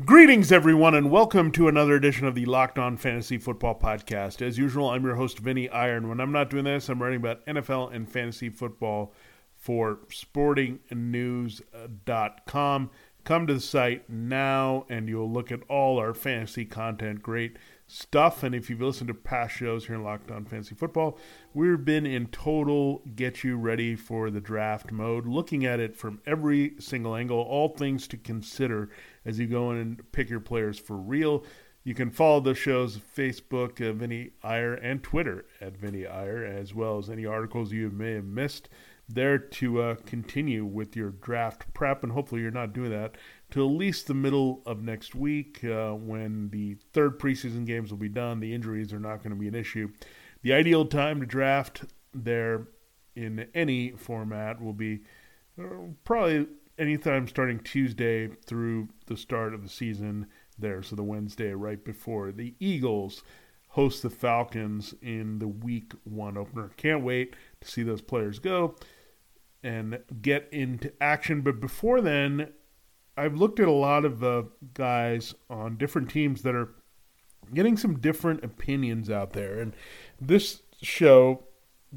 Greetings, everyone, and welcome to another edition of the Locked On Fantasy Football Podcast. As usual, I'm your host, Vinny Iyer. When I'm not doing this, I'm writing about NFL and fantasy football for sportingnews.com. Come to the site now, and you'll look at all our fantasy content. Great stuff. And if you've listened to past shows here in Locked On Fantasy Football, we've been in total get you ready for the draft mode, looking at it from every single angle, all things to consider as you go in and pick your players for real. You can follow the show's Facebook, uh, Vinny Iyer, and Twitter at Vinny Iyer, as well as any articles you may have missed there to uh, continue with your draft prep. And hopefully, you're not doing that till at least the middle of next week uh, when the third preseason games will be done. The injuries are not going to be an issue. The ideal time to draft there in any format will be uh, probably anytime starting Tuesday through the start of the season there. So the Wednesday right before the Eagles host the Falcons in the week one opener. Can't wait to see those players go and get into action. But before then, I've looked at a lot of uh, guys on different teams that are getting some different opinions out there. And this show,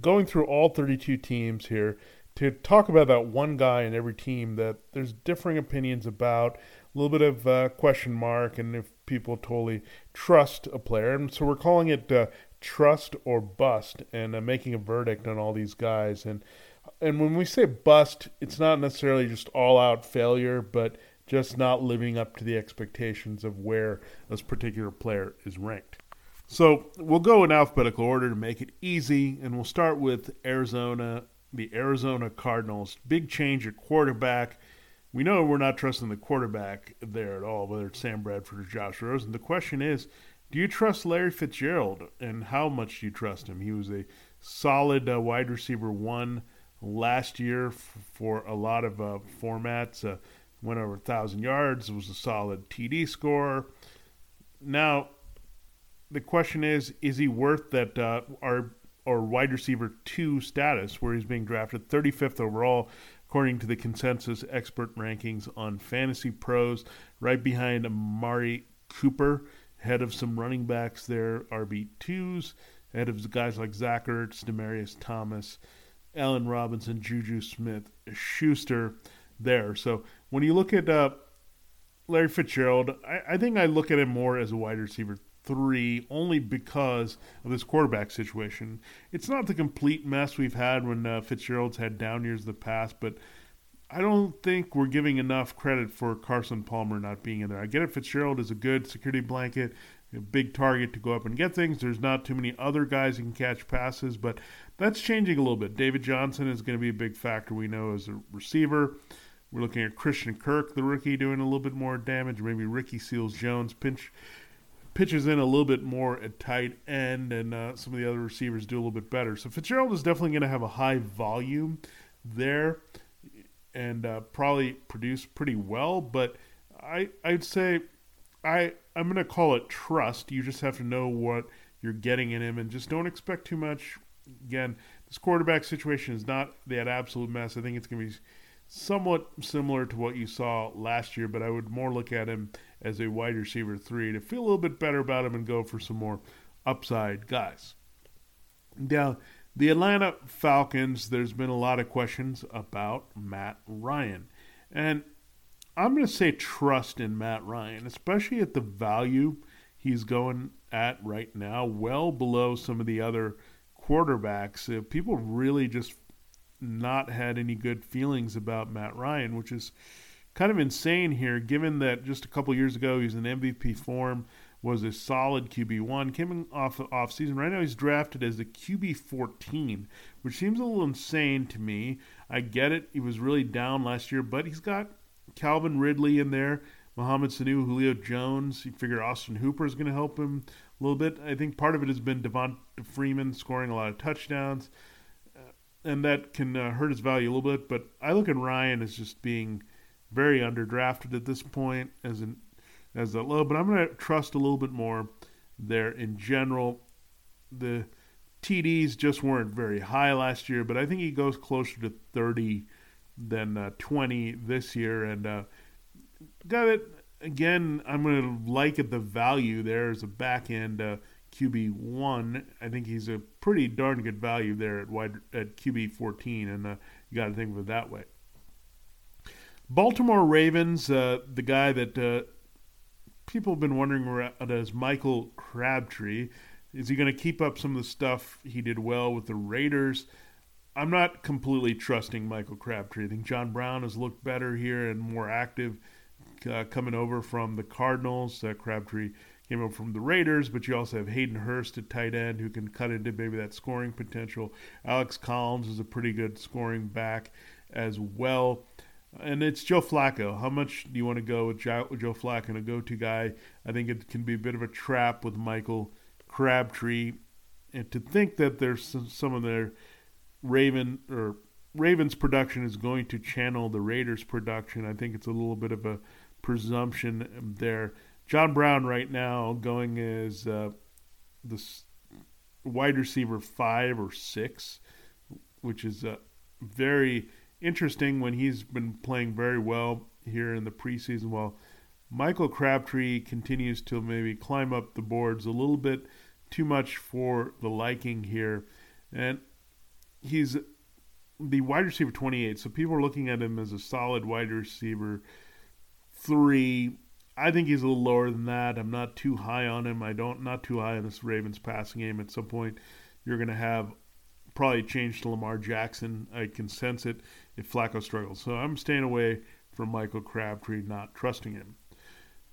going through all 32 teams here, to talk about that one guy in every team that there's differing opinions about, a little bit of uh, question mark, and if people totally trust a player. And so we're calling it uh, trust or bust, and uh, making a verdict on all these guys. And and when we say bust, it's not necessarily just all out failure, but just not living up to the expectations of where this particular player is ranked. So we'll go in alphabetical order to make it easy, and we'll start with Arizona the Arizona Cardinals. Big change at quarterback. We know we're not trusting the quarterback there at all, whether it's Sam Bradford or Josh Rosen. The question is, do you trust Larry Fitzgerald, and how much do you trust him? He was a solid uh, wide receiver one last year f- for a lot of uh, formats. Uh, went over a thousand yards. It was a solid TD score. Now, the question is, is he worth that? Uh, our or wide receiver two status, where he's being drafted 35th overall, according to the consensus expert rankings on Fantasy Pros, right behind Amari Cooper, head of some running backs there, RB2s, ahead of guys like Zach Ertz, Demaryius Thomas, Allen Robinson, Juju Smith, Schuster there. So when you look at uh, Larry Fitzgerald, I, I think I look at him more as a wide receiver three only because of this quarterback situation. It's not the complete mess we've had when uh, Fitzgerald's had down years in the past, but I don't think we're giving enough credit for Carson Palmer not being in there. I get it, Fitzgerald is a good security blanket, big target to go up and get things. There's not too many other guys who can catch passes, but that's changing a little bit. David Johnson is going to be a big factor, we know, as a receiver. We're looking at Christian Kirk, the rookie, doing a little bit more damage. Maybe Ricky Seals Jones pinch pitches in a little bit more at tight end, and uh, some of the other receivers do a little bit better. So Fitzgerald is definitely going to have a high volume there, and uh, probably produce pretty well. But I I'd say I I'm going to call it trust. You just have to know what you're getting in him, and just don't expect too much. Again, this quarterback situation is not that absolute mess. I think it's going to be somewhat similar to what you saw last year, but I would more look at him as a wide receiver three to feel a little bit better about him and go for some more upside guys. Now, the Atlanta Falcons, there's been a lot of questions about Matt Ryan. And I'm going to say trust in Matt Ryan, especially at the value he's going at right now, well below some of the other quarterbacks. Uh, people really just not had any good feelings about Matt Ryan, which is kind of insane here, given that just a couple years ago he was in MVP form, was a solid QB one, came off off season. Right now he's drafted as the QB fourteen, which seems a little insane to me. I get it; he was really down last year, but he's got Calvin Ridley in there, Mohamed Sanu, Julio Jones. You figure Austin Hooper is going to help him a little bit. I think part of it has been Devonta Freeman scoring a lot of touchdowns, uh, and that can uh, hurt his value a little bit. But I look at Ryan as just being very underdrafted at this point as an as a low, but I'm going to trust a little bit more there in general. The TDs just weren't very high last year, but I think he goes closer to 30 than uh, 20 this year, and uh, got it again. I'm going to like at the value there as a back end uh, QB one. I think he's a pretty darn good value there at wide at QB 14, and uh, you got to think of it that way. Baltimore Ravens, uh, the guy that uh, people have been wondering about is Michael Crabtree. Is he going to keep up some of the stuff he did well with the Raiders? I'm not completely trusting Michael Crabtree. I think John Brown has looked better here and more active uh, coming over from the Cardinals. Uh, Crabtree came over from the Raiders, but you also have Hayden Hurst at tight end who can cut into maybe that scoring potential. Alex Collins is a pretty good scoring back as well. And it's Joe Flacco. How much do you want to go with Joe, Flacco, and a go-to guy? I think it can be a bit of a trap with Michael Crabtree, and to think that there's some of their Raven or Ravens production is going to channel the Raiders production. I think it's a little bit of a presumption there. John Brown right now going as uh, the wide receiver five or six, which is uh, very interesting when he's been playing very well here in the preseason. While Michael Crabtree continues to maybe climb up the boards a little bit too much for the liking here, and he's the wide receiver 28. So people are looking at him as a solid wide receiver three. I think he's a little lower than that. I'm not too high on him. I don't not too high on this Ravens passing game. At some point, you're going to have probably change to Lamar Jackson. I can sense it if Flacco struggles. So I'm staying away from Michael Crabtree, not trusting him.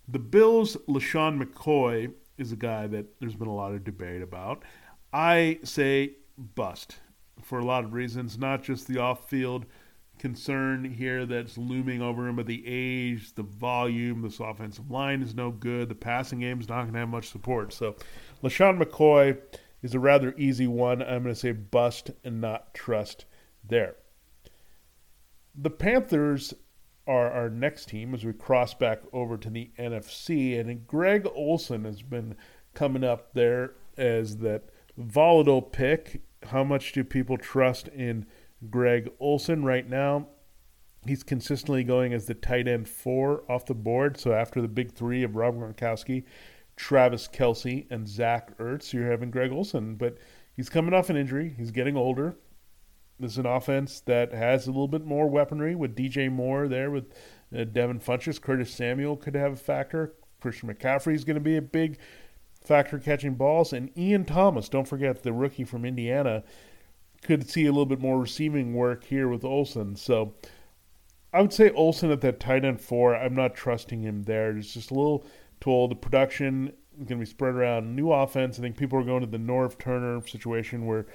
The Bills, LeSean McCoy is a guy that there's been a lot of debate about. I say bust for a lot of reasons, not just the off field concern here that's looming over him, but the age, the volume, this offensive line is no good. The passing game is not going to have much support. So, LeSean McCoy is a rather easy one. I'm going to say bust and not trust there. The Panthers are our next team as we cross back over to the NFC, and Greg Olsen has been coming up there as that volatile pick. How much do people trust in Greg Olsen right now? He's consistently going as the tight end four off the board. So after the big three of Rob Gronkowski, Travis Kelce, and Zach Ertz, you're having Greg Olsen. But he's coming off an injury. He's getting older. This is an offense that has a little bit more weaponry with DJ Moore there, with uh, Devin Funchess. Curtis Samuel could have a factor. Christian McCaffrey is going to be a big factor catching balls. And Ian Thomas, don't forget the rookie from Indiana, could see a little bit more receiving work here with Olsen. So I would say Olsen at that tight end four. I'm not trusting him there. It's just a little told. The production is going to be spread around. New offense. I think people are going to the Norv Turner situation where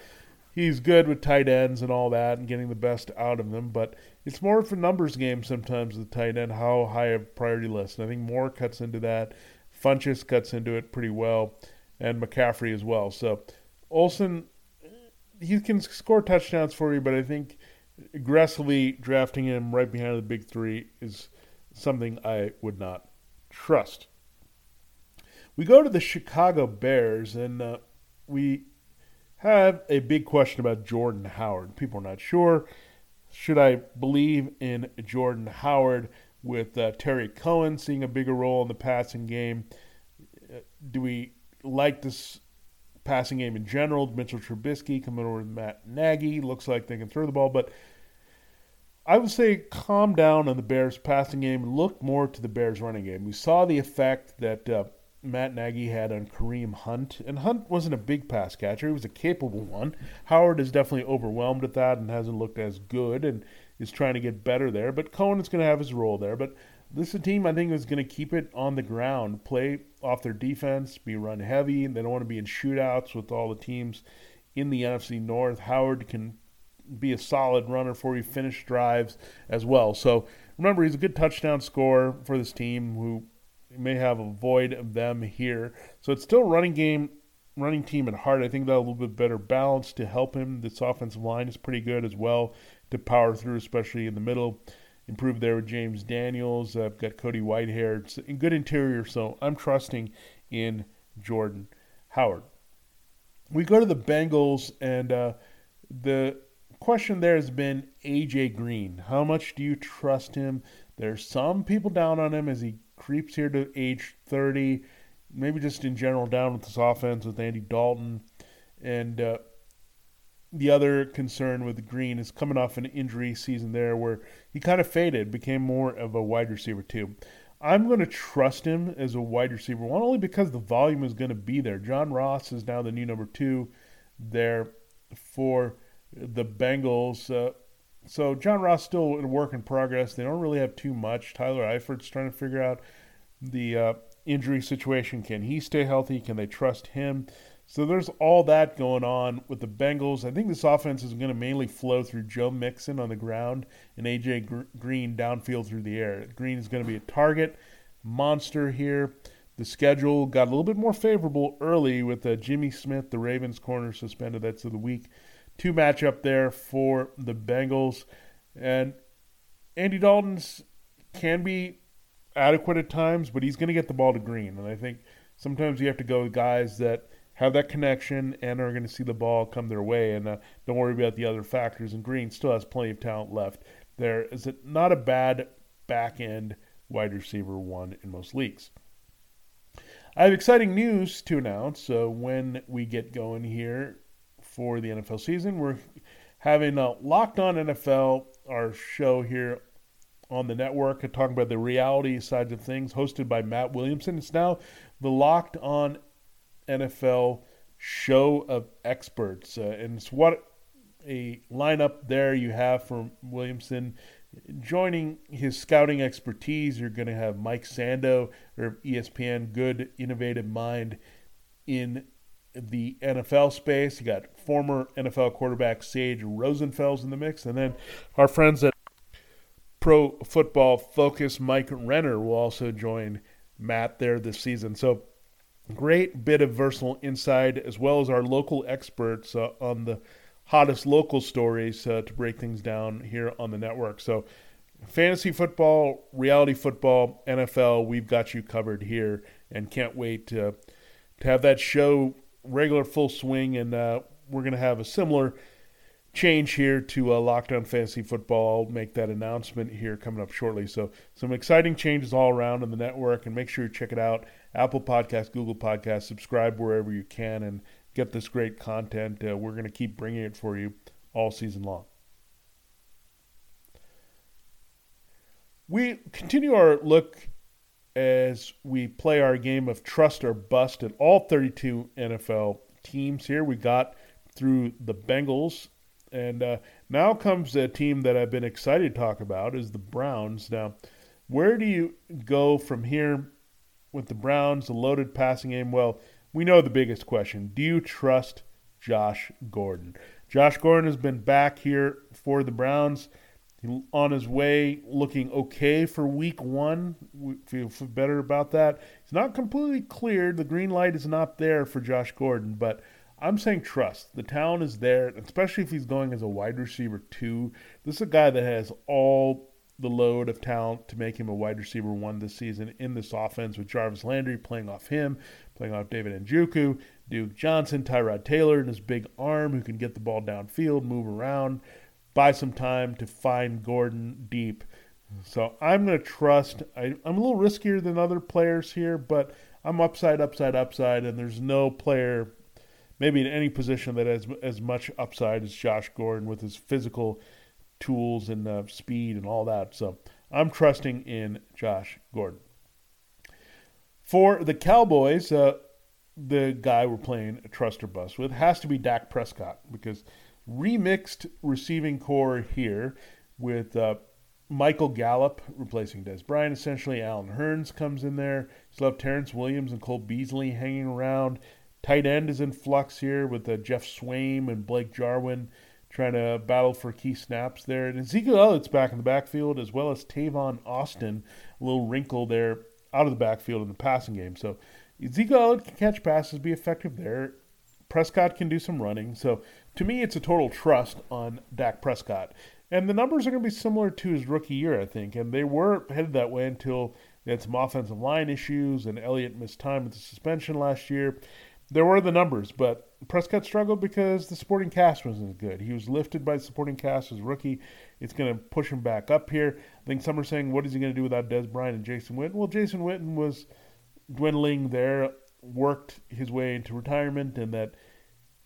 he's good with tight ends and all that and getting the best out of them. But it's more of a numbers game sometimes with tight end, how high a priority list. And I think Moore cuts into that. Funchess cuts into it pretty well, and McCaffrey as well. So Olsen, he can score touchdowns for you, but I think aggressively drafting him right behind the big three is something I would not trust. We go to the Chicago Bears, and uh, we have a big question about Jordan Howard. People are not sure. Should I believe in Jordan Howard with uh, Tarik Cohen seeing a bigger role in the passing game? Uh, do we like this passing game in general? Mitchell Trubisky coming over with Matt Nagy looks like they can throw the ball, but I would say calm down on the Bears passing game look more to the Bears running game. We saw the effect that uh, Matt Nagy had on Kareem Hunt. And Hunt wasn't a big pass catcher, he was a capable one. Howard is definitely overwhelmed at that and hasn't looked as good and is trying to get better there. But Cohen is going to have his role there. But this is a team I think is going to keep it on the ground, play off their defense, be run heavy. They don't want to be in shootouts with all the teams in the NFC North. Howard can be a solid runner for you, finish drives as well. So remember, he's a good touchdown scorer for this team who may have a void of them here. So it's still running game, running team at heart. I think that a little bit better balance to help him. This offensive line is pretty good as well to power through, especially in the middle. Improve there with James Daniels. I've got Cody Whitehair. It's a good interior, so I'm trusting in Jordan Howard. We go to the Bengals, and uh, the question there has been AJ Green. How much do you trust him? There's some people down on him as he creeps here to age 30, maybe just in general down with this offense with Andy Dalton. And uh, the other concern with Green is coming off an injury season there where he kind of faded, became more of a wide receiver too. I'm going to trust him as a wide receiver one only because the volume is going to be there. John Ross is now the new number two there for the Bengals. Uh, so John Ross still in work in progress. They don't really have too much. Tyler Eifert's trying to figure out the uh, injury situation. Can he stay healthy? Can they trust him? So there's all that going on with the Bengals. I think this offense is going to mainly flow through Joe Mixon on the ground and AJ Green downfield through the air. Green is going to be a target monster here. The schedule got a little bit more favorable early with uh, Jimmy Smith, the Ravens corner, suspended. That's of the week two matchup there for the Bengals. And Andy Dalton's can be adequate at times, but he's going to get the ball to Green. And I think sometimes you have to go with guys that have that connection and are going to see the ball come their way. And uh, don't worry about the other factors. And Green still has plenty of talent left. There is not a bad back end wide receiver one in most leagues. I have exciting news to announce uh, when we get going here for the NFL season. We're having a Locked On NFL, our show here on the network, talking about the reality side of things, hosted by Matt Williamson. It's now the Locked On NFL show of experts, uh, and it's what a lineup there you have from Williamson. Joining his scouting expertise, you're going to have Mike Sando or ESPN, good innovative mind in the NFL space. You got former NFL quarterback Sage Rosenfels in the mix, and then our friends at Pro Football Focus, Mike Renner, will also join Matt there this season. So great bit of versatile insight, as well as our local experts uh, on the hottest local stories uh, to break things down here on the network. So fantasy football, reality football, NFL, we've got you covered here, and can't wait to to have that show regular full swing, and uh, we're going to have a similar change here to uh, Locked On Fantasy Football. I'll make that announcement here coming up shortly. So some exciting changes all around in the network, and make sure you check it out. Apple Podcast, Google Podcast, subscribe wherever you can, and get this great content. Uh, we're going to keep bringing it for you all season long. We continue our look as we play our game of trust or bust at all 32 NFL teams here. We got through the Bengals, and uh, now comes a team that I've been excited to talk about is the Browns. Now, where do you go from here with the Browns, the loaded passing game? Well, we know the biggest question. Do you trust Josh Gordon? Josh Gordon has been back here for the Browns on his way, looking okay for week one. We feel better about that. He's not completely cleared. The green light is not there for Josh Gordon, but I'm saying trust. The talent is there, especially if he's going as a wide receiver too. This is a guy that has all the load of talent to make him a wide receiver one this season in this offense with Jarvis Landry playing off him, playing off David Njoku, Duke Johnson, Tyrod Taylor, and his big arm who can get the ball downfield, move around buy some time to find Gordon deep. So I'm going to trust. I, am a little riskier than other players here, but I'm upside, upside, upside, and there's no player, maybe in any position, that has as much upside as Josh Gordon with his physical tools and uh, speed and all that. So I'm trusting in Josh Gordon. For the Cowboys, uh, the guy we're playing a trust or bust with has to be Dak Prescott because – remixed receiving corps here with uh, Michael Gallup replacing Dez Bryant, essentially. Allen Hurns comes in there. He's left Terrence Williams and Cole Beasley hanging around. Tight end is in flux here with uh, Geoff Swaim and Blake Jarwin trying to battle for key snaps there. And Ezekiel Elliott's back in the backfield, as well as Tavon Austin. A little wrinkle there out of the backfield in the passing game. So Ezekiel Elliott can catch passes, be effective there. Prescott can do some running. So to me, it's a total trust on Dak Prescott. And the numbers are going to be similar to his rookie year, I think. And they were headed that way until they had some offensive line issues, and Elliott missed time with the suspension last year. There were the numbers, but Prescott struggled because the supporting cast wasn't good. He was lifted by the supporting cast as rookie. It's going to push him back up here. I think some are saying, what is he going to do without Dez Bryant and Jason Witten? Well, Jason Witten was dwindling there, worked his way into retirement, and that –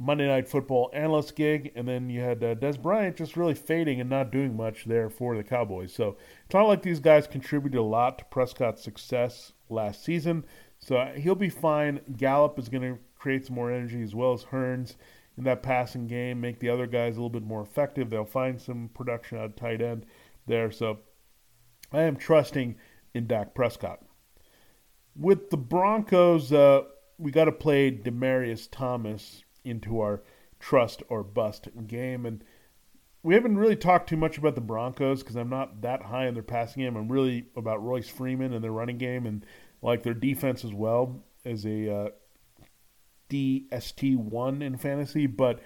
Monday Night Football analyst gig, and then you had uh, Dez Bryant just really fading and not doing much there for the Cowboys. So it's not like these guys contributed a lot to Prescott's success last season. So he'll be fine. Gallup is going to create some more energy as well as Hurns in that passing game, make the other guys a little bit more effective. They'll find some production of tight end there. So I am trusting in Dak Prescott. With the Broncos, uh, we got to play Demaryius Thomas into our trust or bust game. And we haven't really talked too much about the Broncos because I'm not that high in their passing game. I'm really about Royce Freeman and their running game and like their defense as well as a uh, DST one in fantasy. But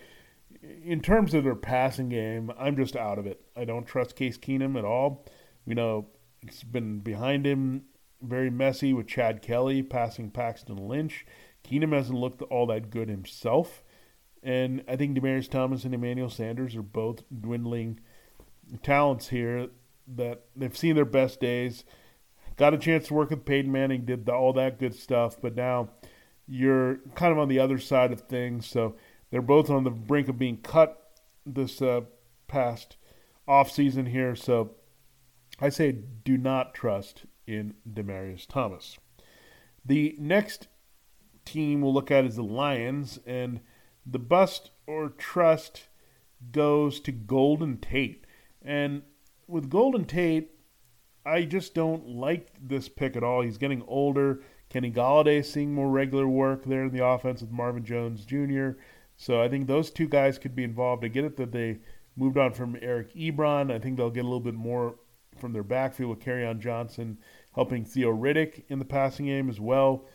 in terms of their passing game, I'm just out of it. I don't trust Case Keenum at all. You know, it's been behind him very messy with Chad Kelly passing Paxton Lynch. Keenum hasn't looked all that good himself. And I think Demaryius Thomas and Emmanuel Sanders are both dwindling talents here that they've seen their best days. Got a chance to work with Peyton Manning, did the, all that good stuff, but now you're kind of on the other side of things. So they're both on the brink of being cut this uh, past off season here. So I say do not trust in Demaryius Thomas. The next team we'll look at is the Lions, and – the bust or trust goes to Golden Tate. And with Golden Tate, I just don't like this pick at all. He's getting older. Kenny Golladay seeing more regular work there in the offense with Marvin Jones Jr. So I think those two guys could be involved. I get it that they moved on from Eric Ebron. I think they'll get a little bit more from their backfield with Kerryon Johnson helping Theo Riddick in the passing game as well.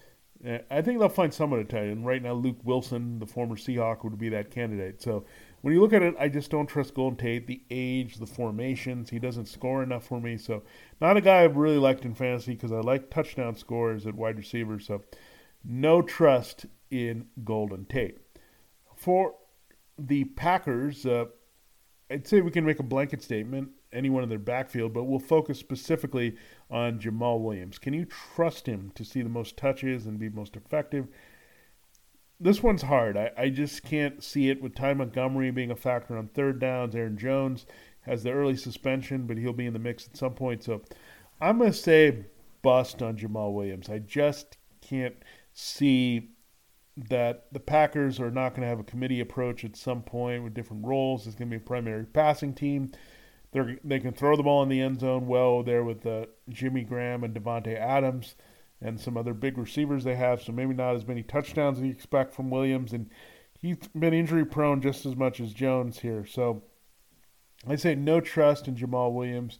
I think they'll find someone to tell you. And right now, Luke Wilson, the former Seahawk, would be that candidate. So when you look at it, I just don't trust Golden Tate. The age, the formations, he doesn't score enough for me. So not a guy I've really liked in fantasy because I like touchdown scores at wide receiver. So no trust in Golden Tate. For the Packers, uh, I'd say we can make a blanket statement anyone in their backfield, but we'll focus specifically on Jamaal Williams. Can you trust him to see the most touches and be most effective? This one's hard. I, I just can't see it with Ty Montgomery being a factor on third downs. Aaron Jones has the early suspension, but he'll be in the mix at some point. So I'm going to say bust on Jamaal Williams. I just can't see that the Packers are not going to have a committee approach at some point with different roles. It's going to be a primary passing team. They they can throw the ball in the end zone well there with uh, Jimmy Graham and Davante Adams and some other big receivers they have. So maybe not as many touchdowns as you expect from Williams, and he's been injury prone just as much as Jones here. So I say no trust in Jamaal Williams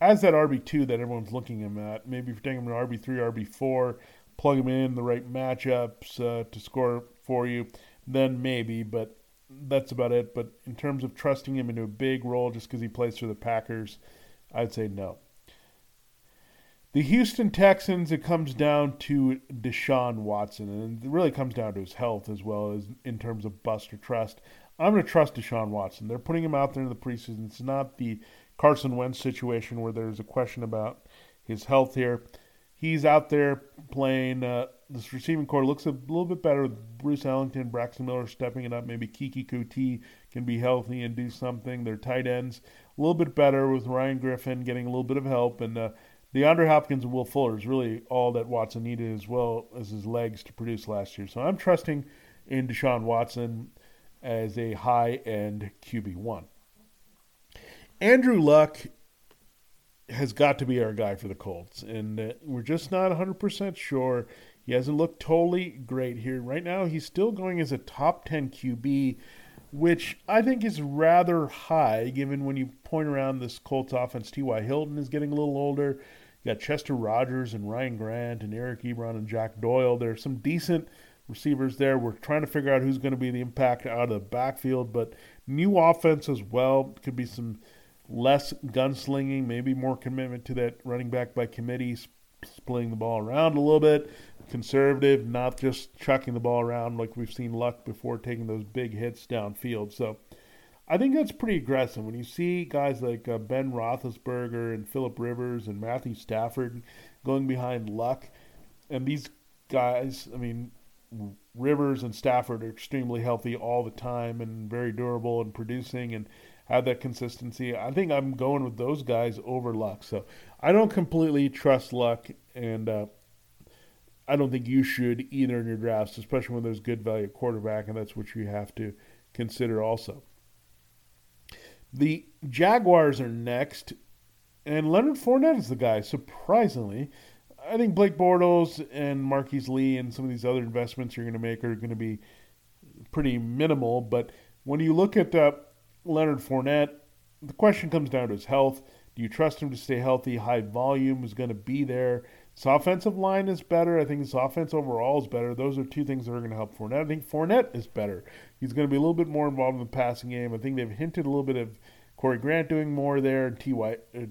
as that RB two that everyone's looking him at. Maybe if you're taking him to RB three, RB four, plug him in the right matchups uh, to score for you, then maybe. But that's about it. But in terms of trusting him into a big role just because he plays for the Packers, I'd say no. The Houston Texans, it comes down to Deshaun Watson, and it really comes down to his health as well as in terms of bust or trust. I'm going to trust Deshaun Watson. They're putting him out there in the preseason. It's not the Carson Wentz situation where there's a question about his health here. He's out there playing uh, this receiving corps looks a little bit better with Bruce Ellington, Braxton Miller stepping it up. Maybe Keke Coutee can be healthy and do something. Their tight ends a little bit better with Ryan Griffin getting a little bit of help, and uh, DeAndre Hopkins and Will Fuller is really all that Watson needed as well as his legs to produce last year. So I'm trusting in Deshaun Watson as a high end QB one. Andrew Luck has got to be our guy for the Colts, and uh, we're just not 100% sure he hasn't looked totally great here. Right now, he's still going as a top 10 QB, which I think is rather high given when you point around this Colts offense. T.Y. Hilton is getting a little older. You got Chester Rogers and Ryan Grant and Eric Ebron and Jack Doyle. There's some decent receivers there. We're trying to figure out who's going to be the impact out of the backfield, but new offense as well. Could be some less gunslinging, maybe more commitment to that running back by committee, splitting the ball around a little bit, conservative, not just chucking the ball around like we've seen Luck before taking those big hits downfield. So I think that's pretty aggressive. When you see guys like uh, Ben Roethlisberger and Philip Rivers and Matthew Stafford going behind Luck, and these guys, I mean, Rivers and Stafford are extremely healthy all the time and very durable and producing and have that consistency. I think I'm going with those guys over Luck. So I don't completely trust Luck, and uh, I don't think you should either in your drafts, especially when there's good value quarterback, and that's what you have to consider also. The Jaguars are next, and Leonard Fournette is the guy, surprisingly. I think Blake Bortles and Marquise Lee and some of these other investments you're going to make are going to be pretty minimal. But when you look at uh, Leonard Fournette, the question comes down to his health. Do you trust him to stay healthy? High volume is going to be there. His offensive line is better. I think his offense overall is better. Those are two things that are going to help Fournette. I think Fournette is better. He's going to be a little bit more involved in the passing game. I think they've hinted a little bit of Corey Grant doing more there and T.Y. Uh,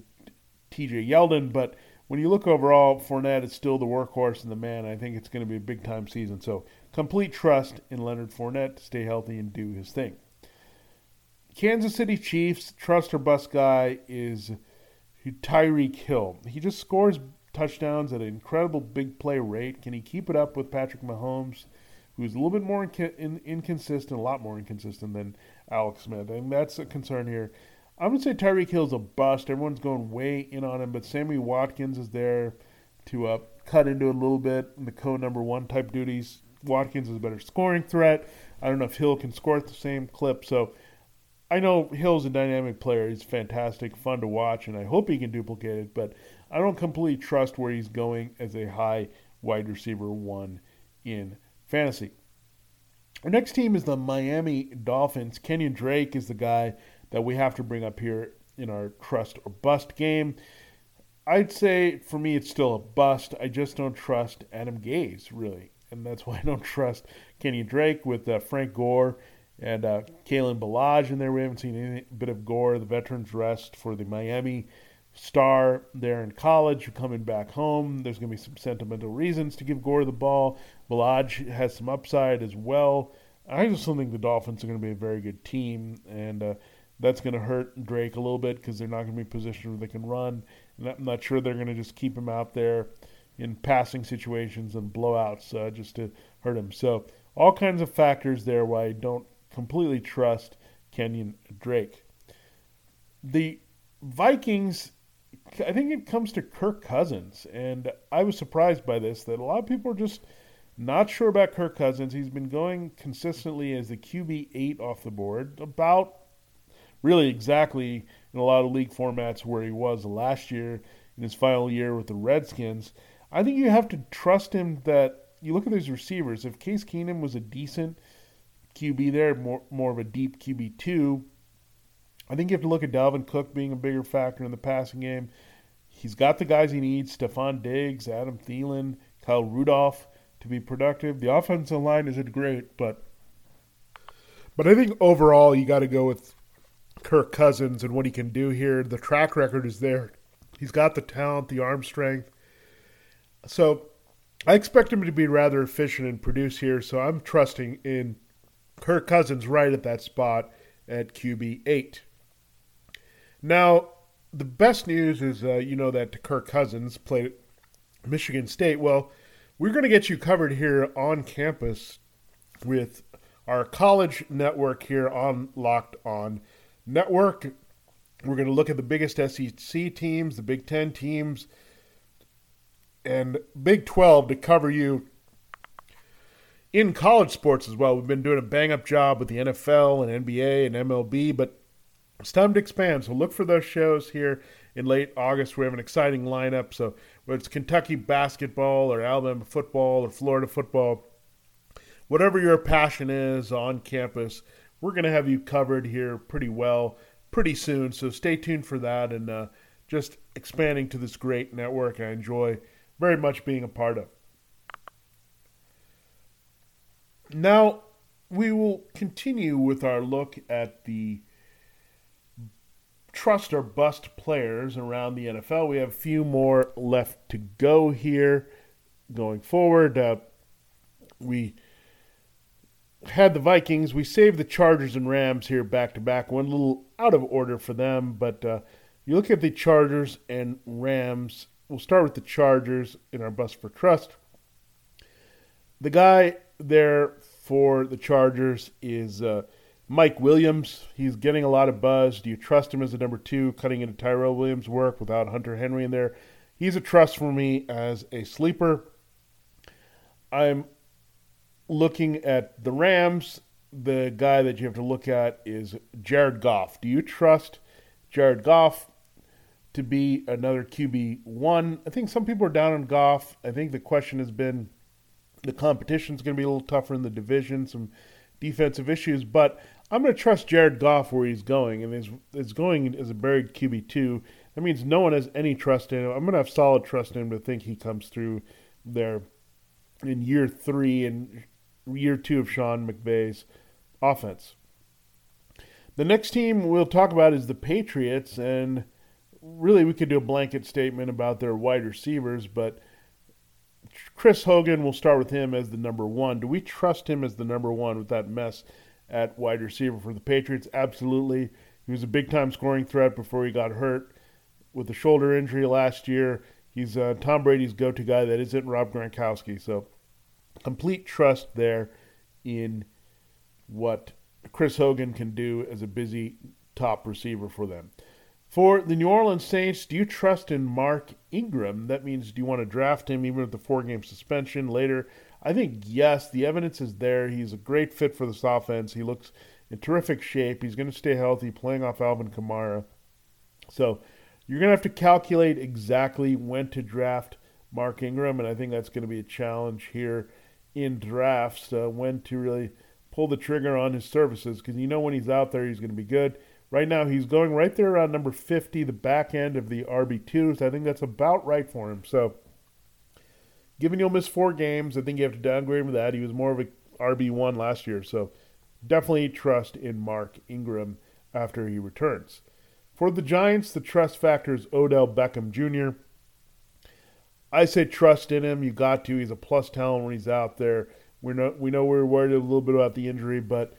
T.J. Yeldon, but when you look overall, Fournette is still the workhorse and the man. I think it's going to be a big time season. So complete trust in Leonard Fournette to stay healthy and do his thing. Kansas City Chiefs trust or bust guy is Tyreek Hill. He just scores touchdowns at an incredible big play rate. Can he keep it up with Patrick Mahomes, who's a little bit more in- inconsistent, a lot more inconsistent than Alex Smith? And that's a concern here. I'm going to say Tyreek Hill's a bust. Everyone's going way in on him, but Sammy Watkins is there to uh, cut into it a little bit in the code number one type duties. Watkins is a better scoring threat. I don't know if Hill can score at the same clip. So I know Hill's a dynamic player. He's fantastic, fun to watch, and I hope he can duplicate it. But I don't completely trust where he's going as a high wide receiver one in fantasy. Our next team is the Miami Dolphins. Kenyan Drake is the guy that we have to bring up here in our trust or bust game. I'd say for me it's still a bust. I just don't trust Adam Gase really, and that's why I don't trust Kenny Drake with uh, Frank Gore and uh, Kalen Ballage in there. We haven't seen any bit of Gore, the veterans rest for the Miami star there in college coming back home. There's going to be some sentimental reasons to give Gore the ball. Ballage has some upside as well. I just don't think the Dolphins are going to be a very good team, and uh, that's going to hurt Drake a little bit because they're not going to be positioned where they can run. And I'm not sure they're going to just keep him out there in passing situations and blowouts uh, just to hurt him. So all kinds of factors there why I don't completely trust Kenyan Drake. The Vikings I think it comes to Kirk Cousins, and I was surprised by this that a lot of people are just not sure about Kirk Cousins. He's been going consistently as the QB eight off the board, about really exactly in a lot of league formats where he was last year in his final year with the Redskins. I think you have to trust him that you look at these receivers. If Case Keenum was a decent QB there, more more of a deep QB two, I think you have to look at Dalvin Cook being a bigger factor in the passing game. He's got the guys he needs Stefon Diggs, Adam Thielen, Kyle Rudolph to be productive. The offensive line isn't great, but but I think overall you got to go with Kirk Cousins and what he can do here. The track record is there. He's got the talent, the arm strength. So I expect him to be rather efficient and produce here. So I'm trusting in Kirk Cousins right at that spot at QB eight. Now, the best news is, uh, you know, that Kirk Cousins played at Michigan State. Well, we're going to get you covered here on campus with our college network here on Locked On Network. We're going to look at the biggest SEC teams, the Big Ten teams, and Big 12 to cover you in college sports as well. We've been doing a bang up job with the NFL and NBA and MLB, but it's time to expand. So look for those shows here in late August. We have an exciting lineup. So whether it's Kentucky basketball or Alabama football or Florida football, whatever your passion is on campus, we're going to have you covered here pretty well pretty soon. So stay tuned for that and uh, just expanding to this great network I enjoy very much being a part of. Now, we will continue with our look at the trust or bust players around the NFL. We have a few more left to go here going forward. Uh, we had the Vikings. We saved the Chargers and Rams here back to back. One little out of order for them, but uh, you look at the Chargers and Rams. We'll start with the Chargers in our bust for trust. The guy there for the Chargers is uh, Mike Williams. He's getting a lot of buzz. Do you trust him as a number two, cutting into Tyrell Williams' work without Hunter Henry in there? He's a trust for me as a sleeper. I'm looking at the Rams, the guy that you have to look at is Jared Goff. Do you trust Jared Goff to be another QB one? I think some people are down on Goff. I think the question has been the competition is going to be a little tougher in the division, some defensive issues, but I'm going to trust Jared Goff where he's going, and is going as a buried QB two. That means no one has any trust in him. I'm going to have solid trust in him to think he comes through there in year three and year two of Sean McVay's offense. The next team we'll talk about is the Patriots, and really we could do a blanket statement about their wide receivers, but Chris Hogan, we'll start with him as the number one. Do we trust him as the number one with that mess at wide receiver for the Patriots? Absolutely. He was a big time scoring threat before he got hurt with a shoulder injury last year. He's uh, Tom Brady's go to guy that isn't Rob Gronkowski. So complete trust there in what Chris Hogan can do as a busy top receiver for them. For the New Orleans Saints, do you trust in Mark Ingram? That means do you want to draft him even with the four game suspension later? I think yes, the evidence is there. He's a great fit for this offense. He looks in terrific shape. He's going to stay healthy, playing off Alvin Kamara. So you're going to have to calculate exactly when to draft Mark Ingram, and I think that's going to be a challenge here in drafts uh, when to really pull the trigger on his services because you know when he's out there he's going to be good. Right now he's going right there around number 50, the back end of the RB2s. I think that's about right for him. So, given you'll miss four games, I think you have to downgrade him to that. He was more of a RB1 last year. So, definitely trust in Mark Ingram after he returns. For the Giants, the trust factor is Odell Beckham Jr. I say trust in him. You got to. He's a plus talent when he's out there. We know we know we're worried a little bit about the injury, but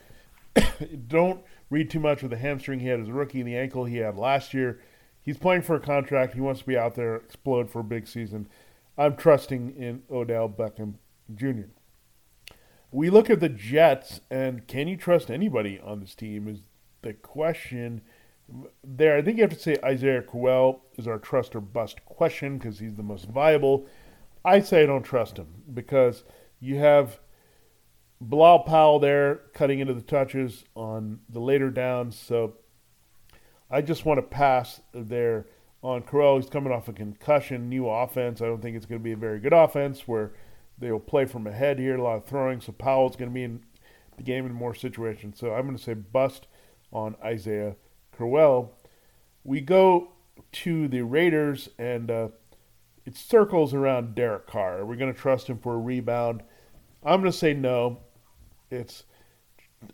don't read too much with the hamstring he had as a rookie and the ankle he had last year. He's playing for a contract. He wants to be out there, explode for a big season. I'm trusting in Odell Beckham Jr. We look at the Jets, and can you trust anybody on this team? Is the question there. I think you have to say Isaiah Crowell is our trust or bust question because he's the most viable. I say I don't trust him because you have Bilal Powell there cutting into the touches on the later downs. So I just want to pass there on Crowell. He's coming off a concussion, new offense. I don't think it's going to be a very good offense where they'll play from ahead here, a lot of throwing. So Powell's going to be in the game in more situations. So I'm going to say bust on Isaiah Crowell. We go to the Raiders, and uh, it circles around Derek Carr. Are we going to trust him for a rebound? I'm going to say no. It's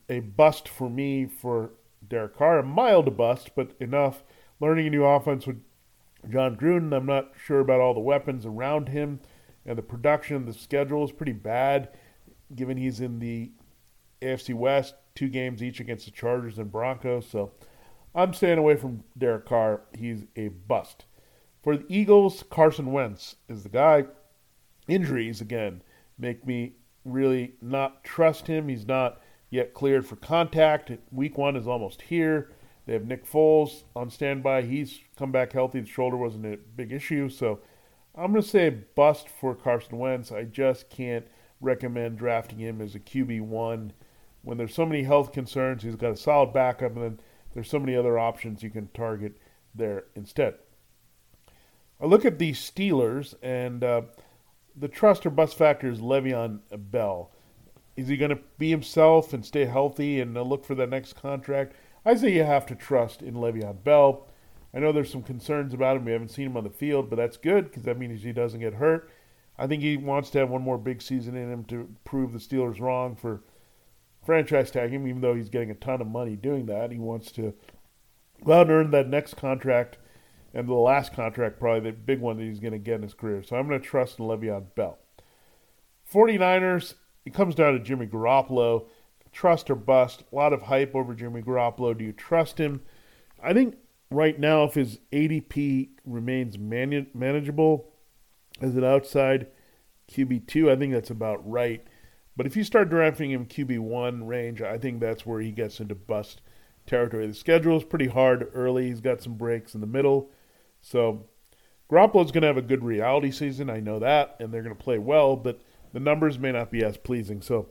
a bust for me for Derek Carr. A mild bust, but enough. Learning a new offense with Jon Gruden. I'm not sure about all the weapons around him and the production. The schedule is pretty bad, given he's in the AFC West, two games each against the Chargers and Broncos. So I'm staying away from Derek Carr. He's a bust. For the Eagles, Carson Wentz is the guy. Injuries, again, make me really not trust him. He's not yet cleared for contact. Week one is almost here. They have Nick Foles on standby. He's come back healthy. The shoulder wasn't a big issue. So I'm going to say bust for Carson Wentz. I just can't recommend drafting him as a QB1 when there's so many health concerns. He's got a solid backup, and then there's so many other options you can target there instead. I look at the Steelers, and uh, the trust or bust factor is Le'Veon Bell. Is he going to be himself and stay healthy and uh, look for that next contract? I say you have to trust in Le'Veon Bell. I know there's some concerns about him. We haven't seen him on the field, but that's good because that means he doesn't get hurt. I think he wants to have one more big season in him to prove the Steelers wrong for franchise tag him, even though he's getting a ton of money doing that. He wants to go out and earn that next contract and the last contract, probably the big one that he's going to get in his career. So I'm going to trust in Le'Veon Bell. 49ers, it comes down to Jimmy Garoppolo. Trust or bust. A lot of hype over Jimmy Garoppolo. Do you trust him? I think right now, if his ADP remains man- manageable as an outside QB2, I think that's about right. But if you start drafting him QB1 range, I think that's where he gets into bust territory. The schedule is pretty hard early. He's got some breaks in the middle. So Garoppolo's going to have a good reality season. I know that. And they're going to play well, but the numbers may not be as pleasing. So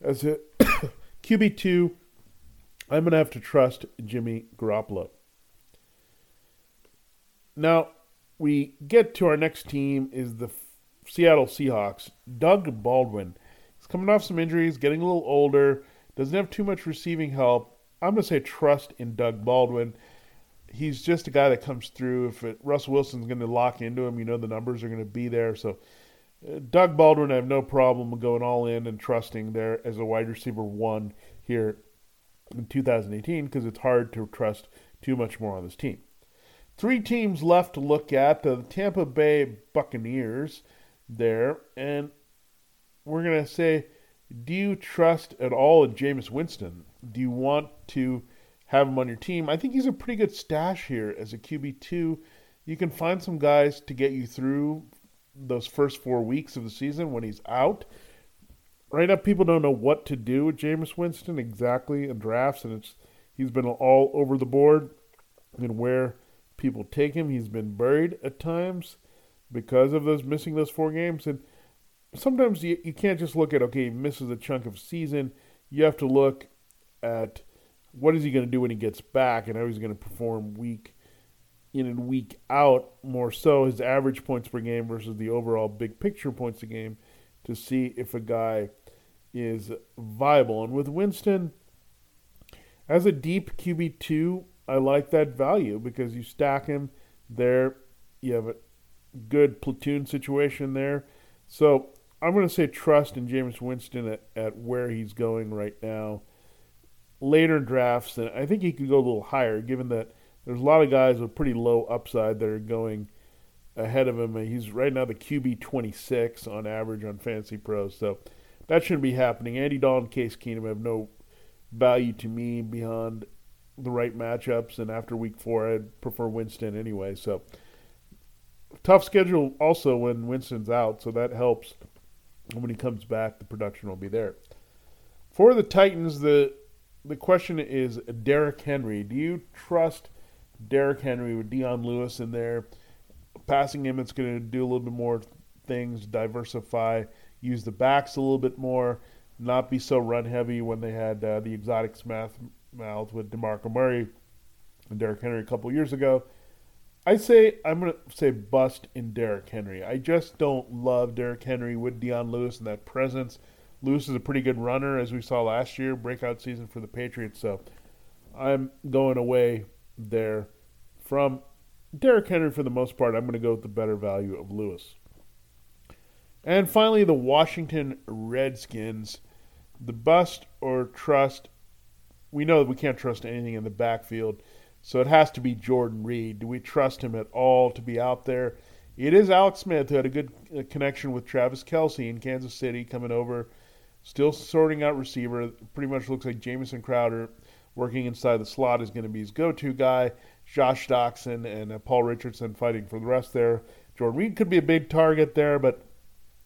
as a QB2, I'm going to have to trust Jimmy Garoppolo. Now, we get to our next team is the Seattle Seahawks. Doug Baldwin. He's coming off some injuries, getting a little older, doesn't have too much receiving help. I'm going to say trust in Doug Baldwin. He's just a guy that comes through. If it, Russell Wilson's going to lock into him, you know the numbers are going to be there. So uh, Doug Baldwin, I have no problem going all in and trusting there as a wide receiver one here in 2018 because it's hard to trust too much more on this team. Three teams left to look at the Tampa Bay Buccaneers there, and we're going to say, do you trust at all in Jameis Winston? Do you want to have him on your team? I think he's a pretty good stash here as a QB2. You can find some guys to get you through those first four weeks of the season when he's out. Right now, people don't know what to do with Jameis Winston exactly in drafts, and it's he's been all over the board and where people take him. He's been buried at times because of those missing those four games, and sometimes you, you can't just look at okay, he misses a chunk of season. You have to look at what is he going to do when he gets back and how he's going to perform week in and week out more so his average points per game versus the overall big picture points a game to see if a guy is viable. And with Winston as a deep QB2, I like that value because you stack him there, you have a good platoon situation there. So I'm going to say trust in Jameis Winston at, at where he's going right now. Later drafts, and I think he could go a little higher, given that there's a lot of guys with pretty low upside that are going ahead of him. He's right now the QB 26 on average on Fantasy Pros, so that shouldn't be happening. Andy Dalton, Case Keenum have no value to me beyond the right matchups, and after Week Four, I'd prefer Winston anyway. So tough schedule also when Winston's out, so that helps when he comes back, the production will be there. For the Titans, the the question is Derrick Henry. Do you trust Derrick Henry with Dion Lewis in there? Passing him, it's going to do a little bit more things, diversify, use the backs a little bit more, not be so run heavy when they had uh, the exotic mouth with DeMarco Murray and Derrick Henry a couple years ago. I say I'm gonna say bust in Derrick Henry. I just don't love Derrick Henry with Dion Lewis and that presence. Lewis is a pretty good runner, as we saw last year, breakout season for the Patriots. So I'm going away there from Derrick Henry for the most part. I'm going to go with the better value of Lewis. And finally, the Washington Redskins. The bust or trust. We know that we can't trust anything in the backfield. So it has to be Jordan Reed. Do we trust him at all to be out there? It is Alex Smith who had a good uh, connection with Travis Kelce in Kansas City coming over. Still sorting out receiver. Pretty much looks like Jamison Crowder working inside the slot is going to be his go to guy. Josh Doctson and uh, Paul Richardson fighting for the rest there. Jordan Reed could be a big target there, but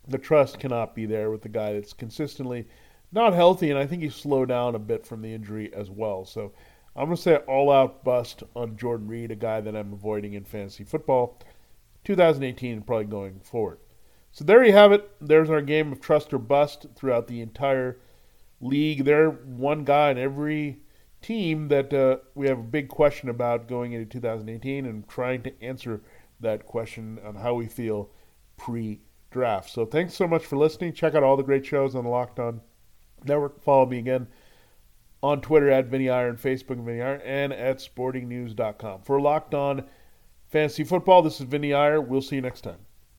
the trust cannot be there with the guy that's consistently not healthy, and I think he's slowed down a bit from the injury as well. So I'm going to say all out bust on Jordan Reed, a guy that I'm avoiding in fantasy football. 2018 probably going forward. So there you have it. There's our game of trust or bust throughout the entire league. There, one guy in every team that uh, we have a big question about going into 2018 and trying to answer that question on how we feel pre draft. So thanks so much for listening. Check out all the great shows on the Locked On Network. Follow me again on Twitter at Vinny Iyer, Facebook Vinny Iyer, and at sportingnews.com. For Locked On Fantasy Football. This is Vinny Iyer. We'll see you next time.